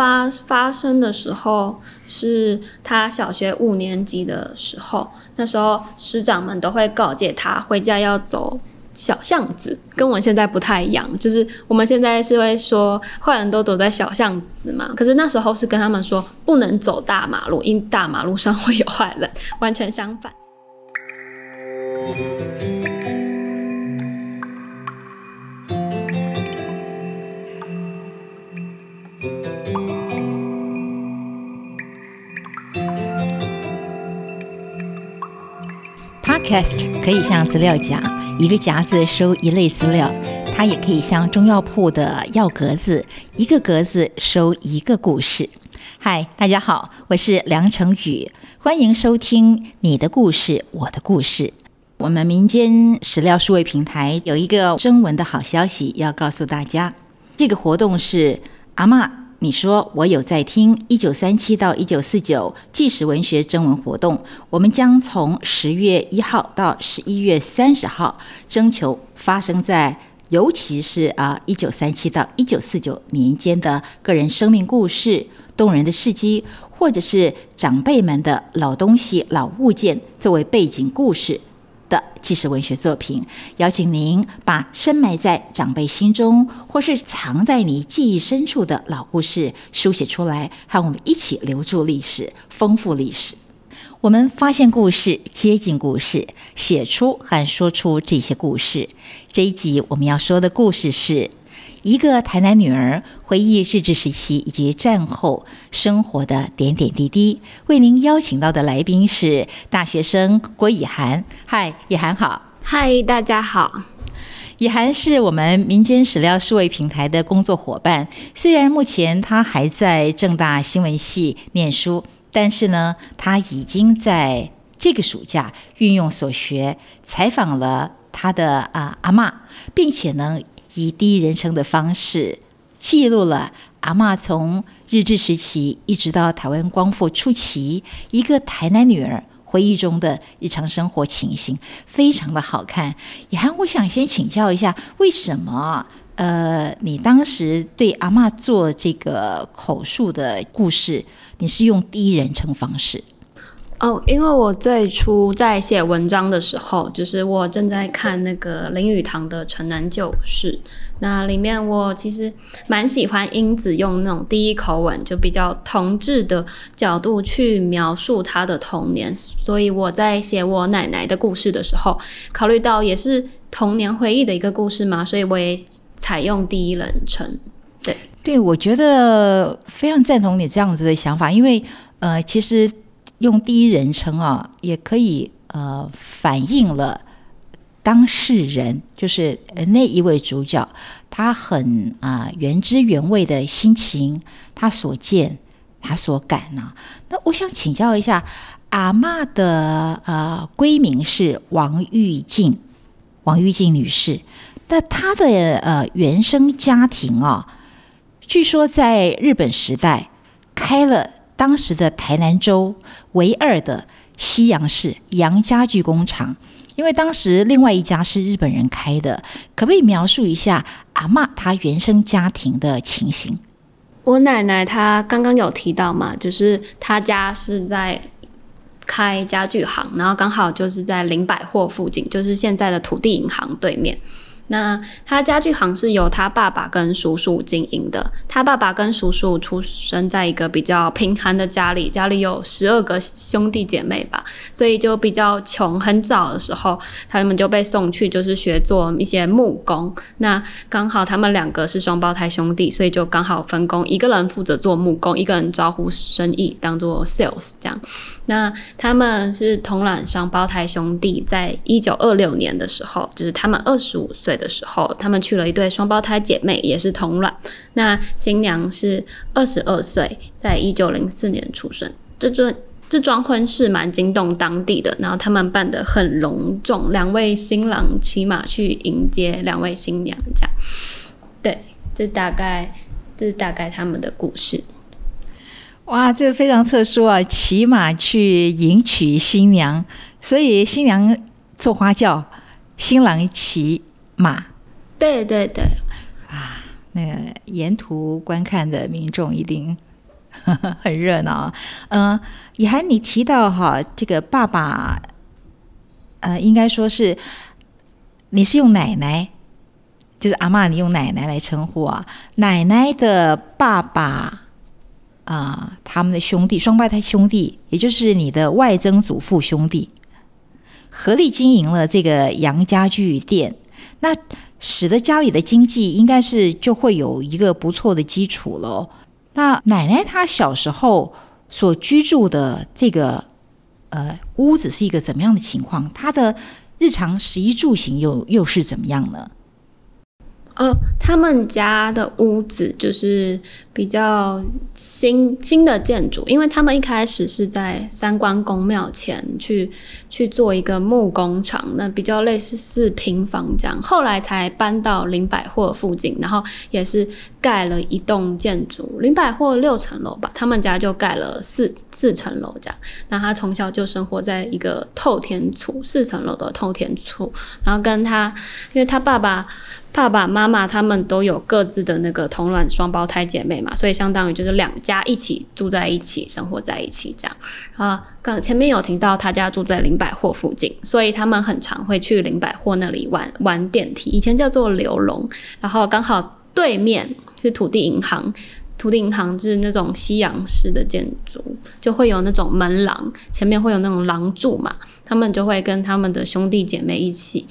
八发生的时候是他小学五年级的时候，那时候师长们都会告诫他回家要走小巷子，跟我们现在不太一样。就是我们现在是会说坏人都躲在小巷子嘛，可是那时候是跟他们说不能走大马路，因大马路上会有坏人，完全相反。Cast 可以像资料夹，一个夹子收一类资料；它也可以像中药铺的药格子，一个格子收一个故事。嗨，大家好，我是梁成宇，欢迎收听你的故事，我的故事。我们民间史料数位平台有一个征文的好消息要告诉大家，这个活动是阿妈。你说我有在听一九三七到一九四九纪实文学征文活动，我们将从十月一号到十一月三十号征求发生在尤其是啊一九三七到一九四九年间的个人生命故事、动人的事迹，或者是长辈们的老东西、老物件作为背景故事。的纪实文学作品，邀请您把深埋在长辈心中，或是藏在你记忆深处的老故事书写出来，和我们一起留住历史，丰富历史。我们发现故事，接近故事，写出和说出这些故事。这一集我们要说的故事是。一个台南女儿回忆日治时期以及战后生活的点点滴滴。为您邀请到的来宾是大学生郭以涵。嗨，以涵好。嗨，大家好。以涵是我们民间史料数位平台的工作伙伴。虽然目前他还在正大新闻系念书，但是呢，他已经在这个暑假运用所学，采访了他的啊阿妈，并且呢。以第一人称的方式记录了阿妈从日治时期一直到台湾光复初期，一个台南女儿回忆中的日常生活情形，非常的好看。也还我想先请教一下，为什么呃，你当时对阿妈做这个口述的故事，你是用第一人称方式？哦，因为我最初在写文章的时候，就是我正在看那个林语堂的《城南旧事》，那里面我其实蛮喜欢英子用那种第一口吻，就比较同志的角度去描述她的童年，所以我在写我奶奶的故事的时候，考虑到也是童年回忆的一个故事嘛，所以我也采用第一人称。对，对我觉得非常赞同你这样子的想法，因为呃，其实。用第一人称啊，也可以呃反映了当事人，就是那一位主角，他很啊原汁原味的心情，他所见，他所感呢。那我想请教一下，阿妈的呃闺名是王玉静，王玉静女士。那她的呃原生家庭啊，据说在日本时代开了。当时的台南州唯二的西洋式洋家具工厂，因为当时另外一家是日本人开的，可不可以描述一下阿妈她原生家庭的情形？我奶奶她刚刚有提到嘛，就是她家是在开家具行，然后刚好就是在林百货附近，就是现在的土地银行对面。那他家具行是由他爸爸跟叔叔经营的。他爸爸跟叔叔出生在一个比较贫寒的家里，家里有十二个兄弟姐妹吧，所以就比较穷。很早的时候，他们就被送去就是学做一些木工。那刚好他们两个是双胞胎兄弟，所以就刚好分工，一个人负责做木工，一个人招呼生意，当做 sales 这样。那他们是同卵双胞胎兄弟，在一九二六年的时候，就是他们二十五岁。的时候，他们娶了一对双胞胎姐妹，也是同卵。那新娘是二十二岁，在一九零四年出生。这桩这桩婚事蛮惊动当地的，然后他们办的很隆重，两位新郎骑马去迎接两位新娘，这样。对，这大概这是大概他们的故事。哇，这个非常特殊啊！骑马去迎娶新娘，所以新娘坐花轿，新郎骑。马，对对对，啊，那个沿途观看的民众一定 很热闹。嗯，以涵，你提到哈，这个爸爸，呃，应该说是你是用奶奶，就是阿妈，你用奶奶来称呼啊。奶奶的爸爸啊，他们的兄弟，双胞胎兄弟，也就是你的外曾祖父兄弟，合力经营了这个杨家具店，那使得家里的经济应该是就会有一个不错的基础喽。那奶奶她小时候所居住的这个呃屋子是一个怎么样的情况？她的日常食衣住行又又是怎么样呢？呃，他们家的屋子就是比较新新的建筑，因为他们一开始是在三关公庙前去去做一个木工厂，那比较类似四平房这样，后来才搬到林百货附近，然后也是盖了一栋建筑，林百货六层楼吧，他们家就盖了四四层楼这样。那他从小就生活在一个透天厝，四层楼的透天厝，然后跟他，因为他爸爸。爸爸妈妈他们都有各自的那个同卵双胞胎姐妹嘛，所以相当于就是两家一起住在一起，生活在一起这样。啊，刚前面有听到他家住在林百货附近，所以他们很常会去林百货那里玩玩电梯，以前叫做流龙。然后刚好对面是土地银行，土地银行是那种西洋式的建筑，就会有那种门廊，前面会有那种廊柱嘛，他们就会跟他们的兄弟姐妹一起。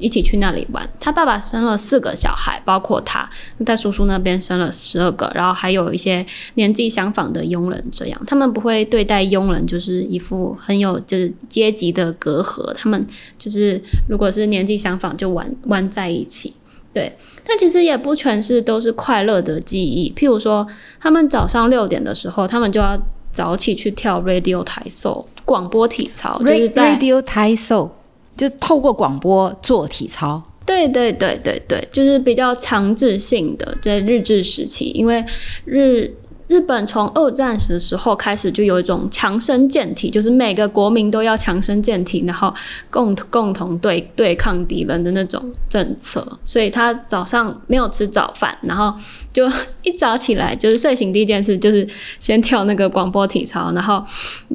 一起去那里玩。他爸爸生了四个小孩，包括他在叔叔那边生了十二个，然后还有一些年纪相仿的佣人。这样，他们不会对待佣人就是一副很有就是阶级的隔阂。他们就是如果是年纪相仿，就玩玩在一起。对，但其实也不全是都是快乐的记忆。譬如说，他们早上六点的时候，他们就要早起去跳 radio 台 so 广播体操，就是在 radio 台 so。就透过广播做体操，对对对对对，就是比较强制性的，在日治时期，因为日日本从二战的时候开始就有一种强身健体，就是每个国民都要强身健体，然后共共同对对抗敌人的那种政策，所以他早上没有吃早饭，然后就一早起来就是睡醒第一件事就是先跳那个广播体操，然后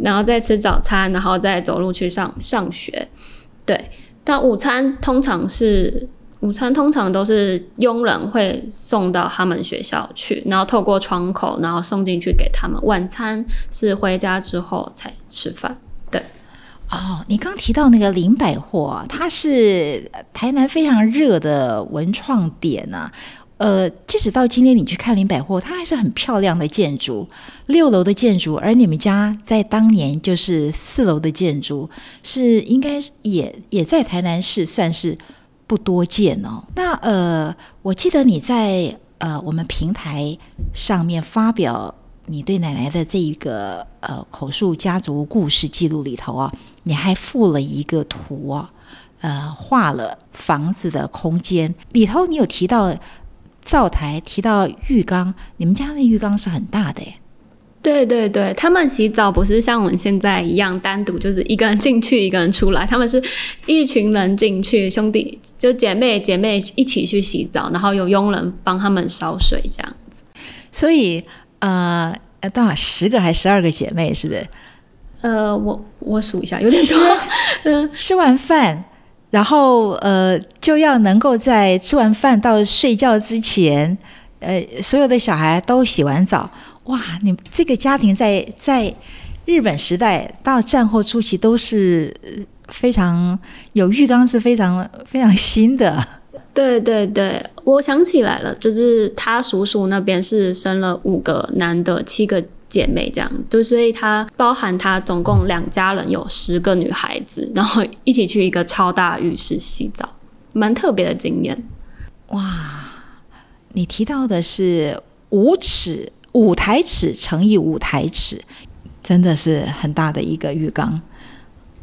然后再吃早餐，然后再走路去上上学。对，但午餐通常是午餐通常都是佣人会送到他们学校去，然后透过窗口，然后送进去给他们。晚餐是回家之后才吃饭。对，哦，你刚提到那个林百货，它是台南非常热的文创点啊。呃，即使到今天你去看林百货，它还是很漂亮的建筑，六楼的建筑，而你们家在当年就是四楼的建筑，是应该也也在台南市算是不多见哦。那呃，我记得你在呃我们平台上面发表你对奶奶的这一个呃口述家族故事记录里头啊，你还附了一个图啊，呃，画了房子的空间里头，你有提到。灶台提到浴缸，你们家那浴缸是很大的耶。对对对，他们洗澡不是像我们现在一样单独，就是一个人进去，一个人出来。他们是一群人进去，兄弟就姐妹姐妹一起去洗澡，然后有佣人帮他们烧水这样子。所以呃，多少十个还是十二个姐妹，是不是？呃，我我数一下，有点多。嗯，吃完饭。然后，呃，就要能够在吃完饭到睡觉之前，呃，所有的小孩都洗完澡。哇，你这个家庭在在日本时代到战后初期都是非常有浴缸，是非常非常新的。对对对，我想起来了，就是他叔叔那边是生了五个男的，七个。姐妹这样，就所以她包含她总共两家人有十个女孩子，然后一起去一个超大浴室洗澡，蛮特别的经验。哇，你提到的是五尺五台尺乘以五台尺，真的是很大的一个浴缸。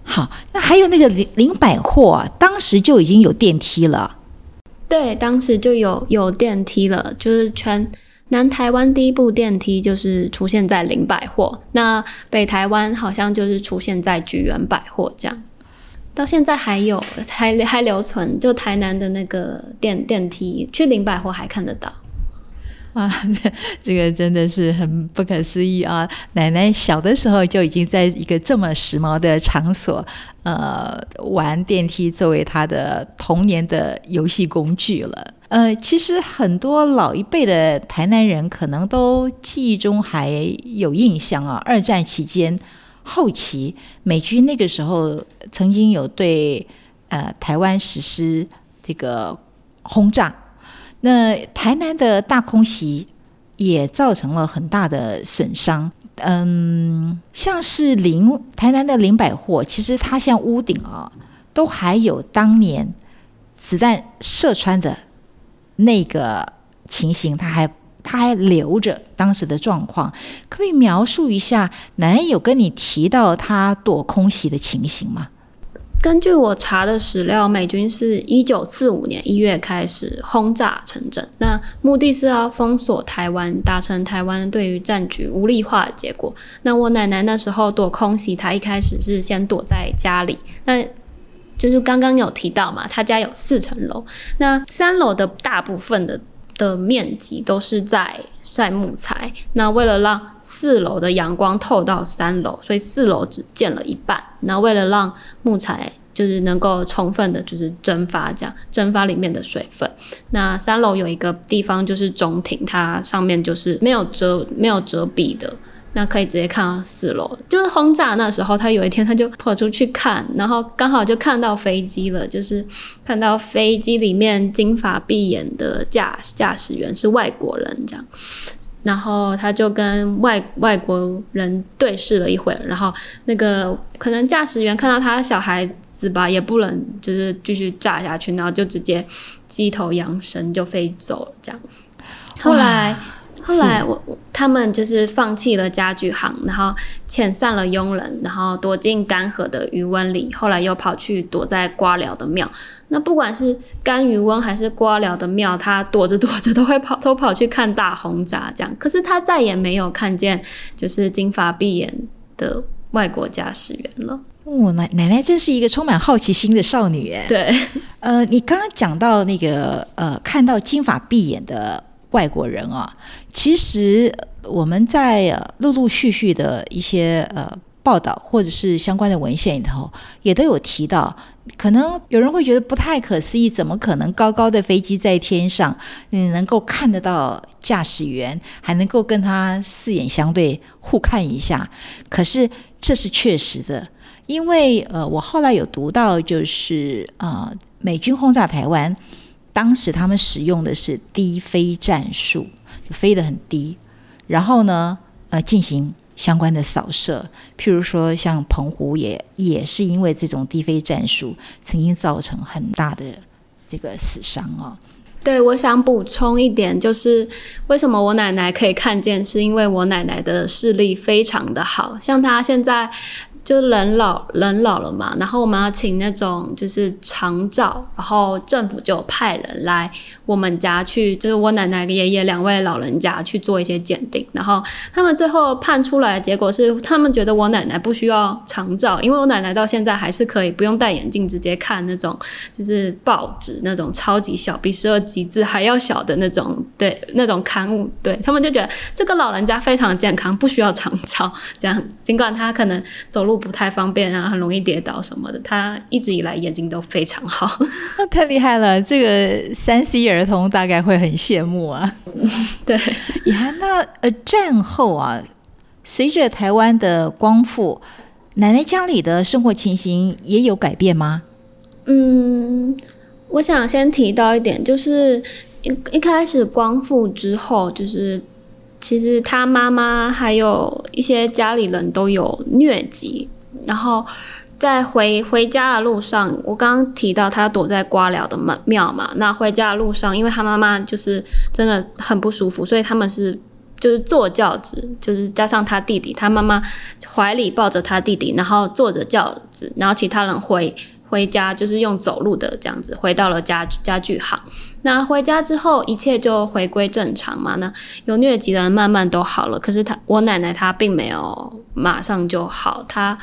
好，那还有那个零零百货，当时就已经有电梯了。对，当时就有有电梯了，就是全。南台湾第一部电梯就是出现在林百货，那北台湾好像就是出现在菊园百货这样，到现在还有还还留存，就台南的那个电电梯去林百货还看得到。啊，这个真的是很不可思议啊！奶奶小的时候就已经在一个这么时髦的场所，呃，玩电梯作为她的童年的游戏工具了。呃，其实很多老一辈的台南人可能都记忆中还有印象啊。二战期间后期，美军那个时候曾经有对呃台湾实施这个轰炸。那台南的大空袭也造成了很大的损伤，嗯，像是林台南的林百货，其实它像屋顶啊，都还有当年子弹射穿的那个情形，他还他还留着当时的状况，可以描述一下？奶奶有跟你提到他躲空袭的情形吗？根据我查的史料，美军是一九四五年一月开始轰炸城镇，那目的是要封锁台湾，达成台湾对于战局无力化的结果。那我奶奶那时候躲空袭，她一开始是先躲在家里，那就是刚刚有提到嘛，他家有四层楼，那三楼的大部分的。的面积都是在晒木材，那为了让四楼的阳光透到三楼，所以四楼只建了一半。那为了让木材就是能够充分的，就是蒸发，这样蒸发里面的水分。那三楼有一个地方就是中庭，它上面就是没有遮没有遮蔽的。那可以直接看到四楼，就是轰炸那时候，他有一天他就跑出去看，然后刚好就看到飞机了，就是看到飞机里面金发碧眼的驾驾驶员是外国人这样，然后他就跟外外国人对视了一会，然后那个可能驾驶员看到他小孩子吧，也不能就是继续炸下去，然后就直接机头扬升就飞走了这样，后来。后来我他们就是放弃了家具行，然后遣散了佣人，然后躲进干涸的余温里。后来又跑去躲在瓜寮的庙。那不管是干余温还是瓜寮的庙，他躲着躲着都会跑，都跑去看大轰炸这样。可是他再也没有看见就是金发碧眼的外国驾驶员了。哦，奶奶奶真是一个充满 好奇心的少女哎。对，呃，你刚刚讲到那个呃，看到金发碧眼的。外国人啊，其实我们在陆陆续续的一些呃报道或者是相关的文献里头，也都有提到。可能有人会觉得不太可思议，怎么可能高高的飞机在天上，你能够看得到驾驶员，还能够跟他四眼相对互看一下？可是这是确实的，因为呃，我后来有读到，就是啊，美军轰炸台湾。当时他们使用的是低飞战术，就飞得很低，然后呢，呃，进行相关的扫射。譬如说，像澎湖也也是因为这种低飞战术，曾经造成很大的这个死伤啊。对，我想补充一点，就是为什么我奶奶可以看见，是因为我奶奶的视力非常的好，像她现在。就人老人老了嘛，然后我们要请那种就是长照，然后政府就派人来我们家去，就是我奶奶爷爷两位老人家去做一些鉴定，然后他们最后判出来的结果是，他们觉得我奶奶不需要长照，因为我奶奶到现在还是可以不用戴眼镜直接看那种就是报纸那种超级小，比十二级字还要小的那种对那种刊物，对他们就觉得这个老人家非常健康，不需要长照，这样尽管他可能走路。不太方便啊，很容易跌倒什么的。他一直以来眼睛都非常好，太厉害了。这个三 C 儿童大概会很羡慕啊。对，呀，那呃战后啊，随着台湾的光复，奶奶家里的生活情形也有改变吗？嗯，我想先提到一点，就是一一开始光复之后，就是。其实他妈妈还有一些家里人都有疟疾，然后在回回家的路上，我刚刚提到他躲在瓜寮的庙嘛，那回家的路上，因为他妈妈就是真的很不舒服，所以他们是就是坐轿子，就是加上他弟弟，他妈妈怀里抱着他弟弟，然后坐着轿子，然后其他人回。回家就是用走路的这样子，回到了家家具行。那回家之后，一切就回归正常嘛。那有疟疾的人慢慢都好了，可是他我奶奶她并没有马上就好。她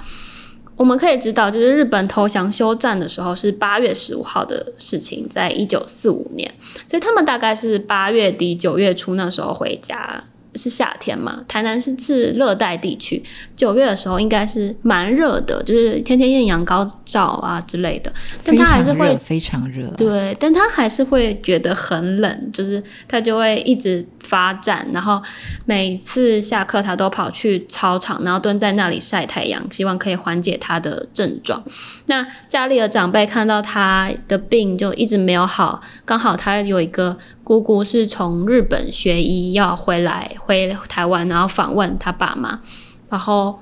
我们可以知道，就是日本投降休战的时候是八月十五号的事情，在一九四五年，所以他们大概是八月底九月初那时候回家。是夏天嘛？台南是是热带地区，九月的时候应该是蛮热的，就是天天艳阳高照啊之类的。但他还是会非常热，对，但他还是会觉得很冷，就是他就会一直发展，然后每次下课他都跑去操场，然后蹲在那里晒太阳，希望可以缓解他的症状。那家里的长辈看到他的病就一直没有好，刚好他有一个。姑姑是从日本学医要回来回台湾，然后访问他爸妈，然后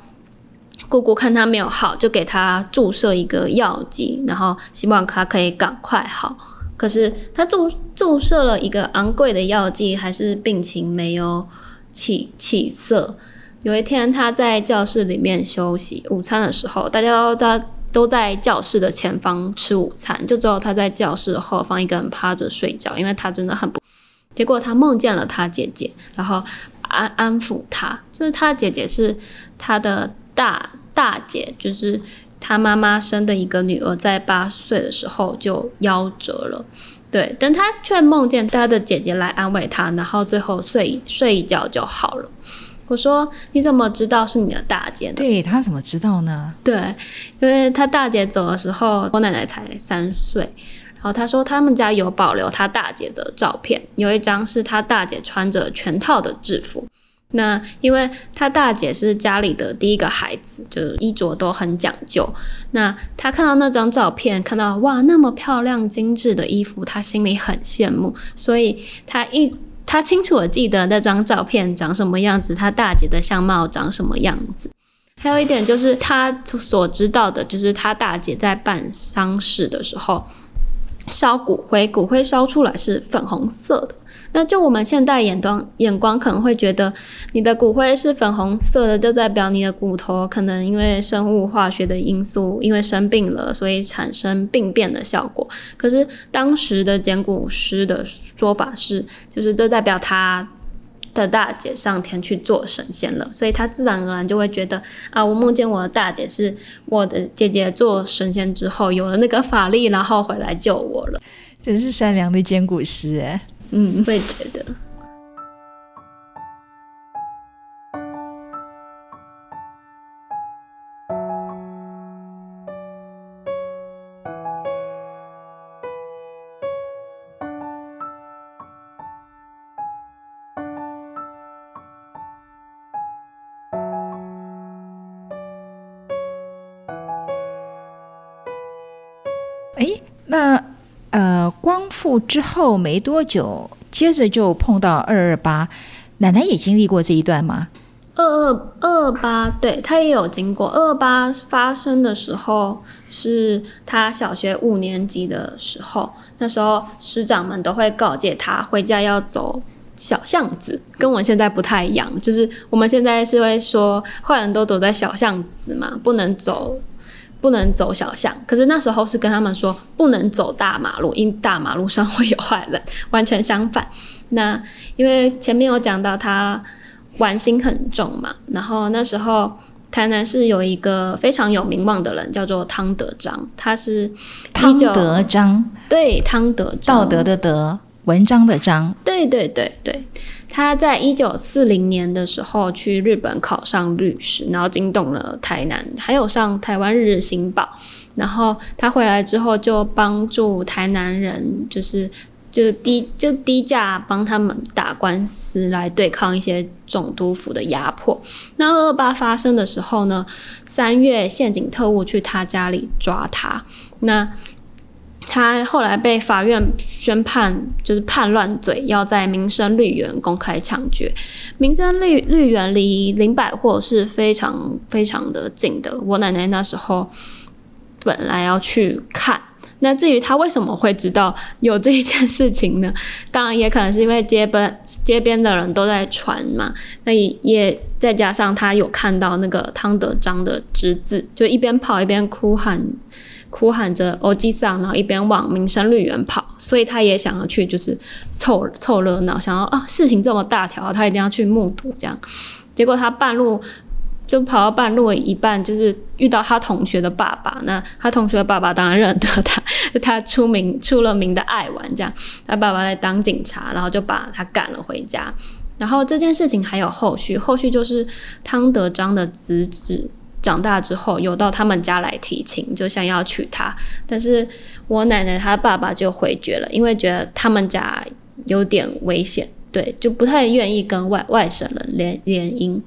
姑姑看他没有好，就给他注射一个药剂，然后希望他可以赶快好。可是他注注射了一个昂贵的药剂，还是病情没有起起色。有一天他在教室里面休息午餐的时候，大家都在。都在教室的前方吃午餐，就只有他在教室的后方一个人趴着睡觉，因为他真的很不。结果他梦见了他姐姐，然后安安抚他。这是他姐姐是他的大大姐，就是他妈妈生的一个女儿，在八岁的时候就夭折了。对，但他却梦见他的姐姐来安慰他，然后最后睡睡一觉就好了。我说：“你怎么知道是你的大姐呢？”对他怎么知道呢？对，因为他大姐走的时候，我奶奶才三岁。然后他说他们家有保留他大姐的照片，有一张是他大姐穿着全套的制服。那因为他大姐是家里的第一个孩子，就是衣着都很讲究。那他看到那张照片，看到哇那么漂亮精致的衣服，他心里很羡慕，所以他一。他清楚的记得那张照片长什么样子，他大姐的相貌长什么样子。还有一点就是他所知道的，就是他大姐在办丧事的时候烧骨灰，骨灰烧出来是粉红色的。那就我们现代眼光眼光可能会觉得，你的骨灰是粉红色的，就代表你的骨头可能因为生物化学的因素，因为生病了，所以产生病变的效果。可是当时的捡骨师的说法是，就是这代表他的大姐上天去做神仙了，所以他自然而然就会觉得啊，我梦见我的大姐是我的姐姐做神仙之后有了那个法力，然后回来救我了。真是善良的捡骨师哎。嗯，会觉得。哎，那。呃，光复之后没多久，接着就碰到二二八，奶奶也经历过这一段吗？二二二八，对他也有经过。二二八发生的时候是他小学五年级的时候，那时候师长们都会告诫他回家要走小巷子，跟我现在不太一样，就是我们现在是会说坏人都躲在小巷子嘛，不能走。不能走小巷，可是那时候是跟他们说不能走大马路，因大马路上会有坏人。完全相反，那因为前面有讲到他玩心很重嘛，然后那时候台南是有一个非常有名望的人，叫做汤德章，他是汤德章，对，汤德章，道德的德，文章的章，对对对对。他在一九四零年的时候去日本考上律师，然后惊动了台南，还有上台湾日日新报。然后他回来之后就帮助台南人，就是就是低就低价帮他们打官司来对抗一些总督府的压迫。那二二八发生的时候呢，三月陷阱特务去他家里抓他，那。他后来被法院宣判，就是叛乱罪，要在民生绿园公开枪决。民生绿绿园离林百货是非常非常的近的。我奶奶那时候本来要去看，那至于他为什么会知道有这一件事情呢？当然也可能是因为街边街边的人都在传嘛。那也也再加上他有看到那个汤德章的侄子，就一边跑一边哭喊。哭喊着“欧吉桑”，然后一边往民生绿园跑，所以他也想要去，就是凑凑热闹，想要啊，事情这么大条，他一定要去目睹这样。结果他半路就跑到半路一半，就是遇到他同学的爸爸。那他同学的爸爸当然认得他，他出名出了名的爱玩，这样他爸爸在当警察，然后就把他赶了回家。然后这件事情还有后续，后续就是汤德章的侄子长大之后，有到他们家来提亲，就想要娶她。但是我奶奶她爸爸就回绝了，因为觉得他们家有点危险，对，就不太愿意跟外外省人联联姻。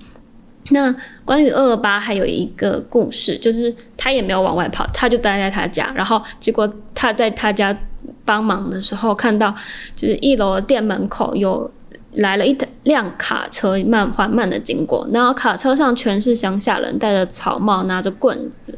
那关于二二八还有一个故事，就是他也没有往外跑，他就待在他家，然后结果他在他家帮忙的时候，看到就是一楼店门口有。来了一辆卡车，慢缓慢的经过，然后卡车上全是乡下人，戴着草帽，拿着棍子，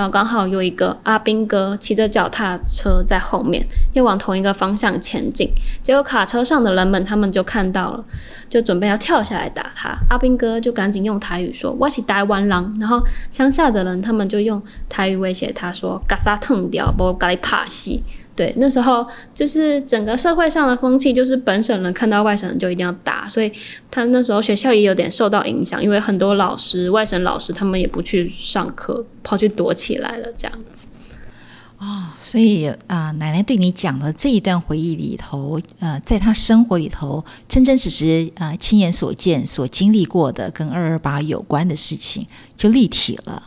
然后刚好有一个阿兵哥骑着脚踏车在后面，要往同一个方向前进。结果卡车上的人们他们就看到了，就准备要跳下来打他。阿兵哥就赶紧用台语说：“我是台湾人。”然后乡下的人他们就用台语威胁他说：“嘎啥疼掉，不该怕死。”对，那时候就是整个社会上的风气，就是本省人看到外省人就一定要打，所以他那时候学校也有点受到影响，因为很多老师外省老师他们也不去上课，跑去躲起来了这样子。哦，所以啊，奶奶对你讲的这一段回忆里头，呃，在她生活里头真真实实啊亲眼所见、所经历过的跟二二八有关的事情，就立体了。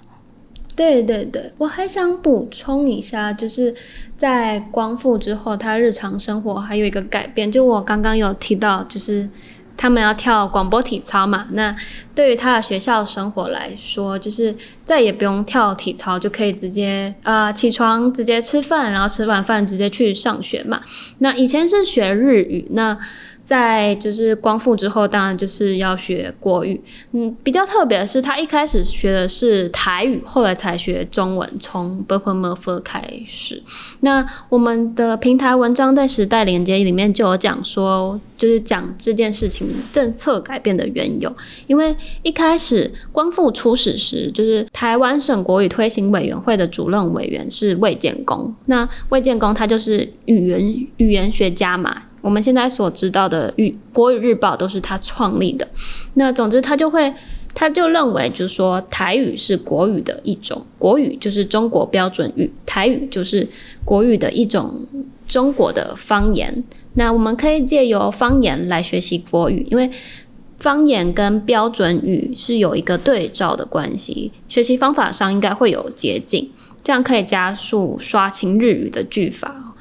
对对对，我还想补充一下，就是在光复之后，他日常生活还有一个改变，就我刚刚有提到，就是他们要跳广播体操嘛。那对于他的学校生活来说，就是再也不用跳体操，就可以直接呃起床直接吃饭，然后吃完饭直接去上学嘛。那以前是学日语，那。在就是光复之后，当然就是要学国语。嗯，比较特别的是，他一开始学的是台语，后来才学中文，从 b u r p l e m u r f 开始。那我们的平台文章在时代连接里面就有讲说，就是讲这件事情政策改变的缘由。因为一开始光复初始时，就是台湾省国语推行委员会的主任委员是魏建功。那魏建功他就是语言语言学家嘛。我们现在所知道的语国语日报都是他创立的。那总之，他就会，他就认为，就是说，台语是国语的一种，国语就是中国标准语，台语就是国语的一种中国的方言。那我们可以借由方言来学习国语，因为方言跟标准语是有一个对照的关系，学习方法上应该会有捷径，这样可以加速刷清日语的句法。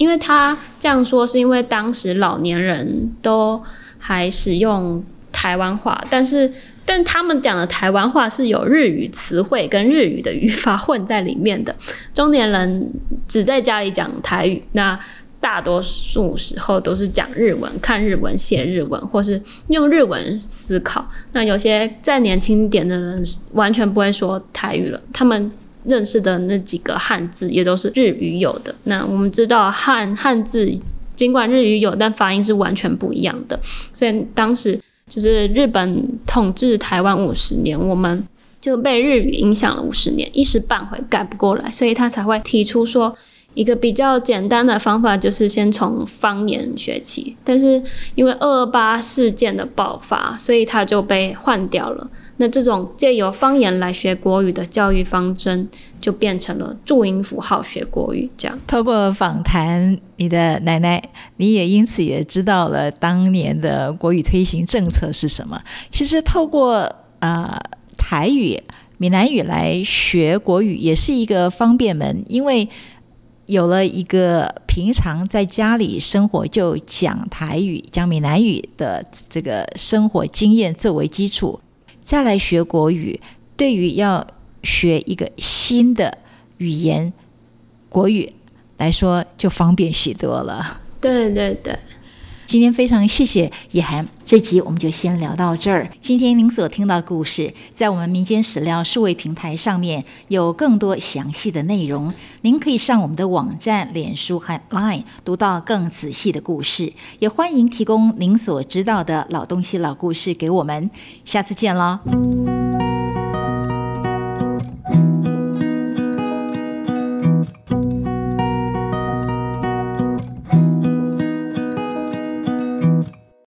因为他这样说，是因为当时老年人都还使用台湾话，但是但他们讲的台湾话是有日语词汇跟日语的语法混在里面的。中年人只在家里讲台语，那大多数时候都是讲日文、看日文、写日文，或是用日文思考。那有些再年轻点的人完全不会说台语了，他们。认识的那几个汉字也都是日语有的。那我们知道汉汉字尽管日语有，但发音是完全不一样的。所以当时就是日本统治台湾五十年，我们就被日语影响了五十年，一时半会改不过来，所以他才会提出说。一个比较简单的方法就是先从方言学起，但是因为二二八事件的爆发，所以它就被换掉了。那这种借由方言来学国语的教育方针，就变成了注音符号学国语这样。透过访谈你的奶奶，你也因此也知道了当年的国语推行政策是什么。其实透过呃台语、闽南语来学国语，也是一个方便门，因为。有了一个平常在家里生活就讲台语、讲闽南语的这个生活经验作为基础，再来学国语，对于要学一个新的语言国语来说，就方便许多了。对对对。今天非常谢谢叶涵，这集我们就先聊到这儿。今天您所听到的故事，在我们民间史料数位平台上面有更多详细的内容，您可以上我们的网站、脸书和 Line 读到更仔细的故事。也欢迎提供您所知道的老东西、老故事给我们。下次见喽。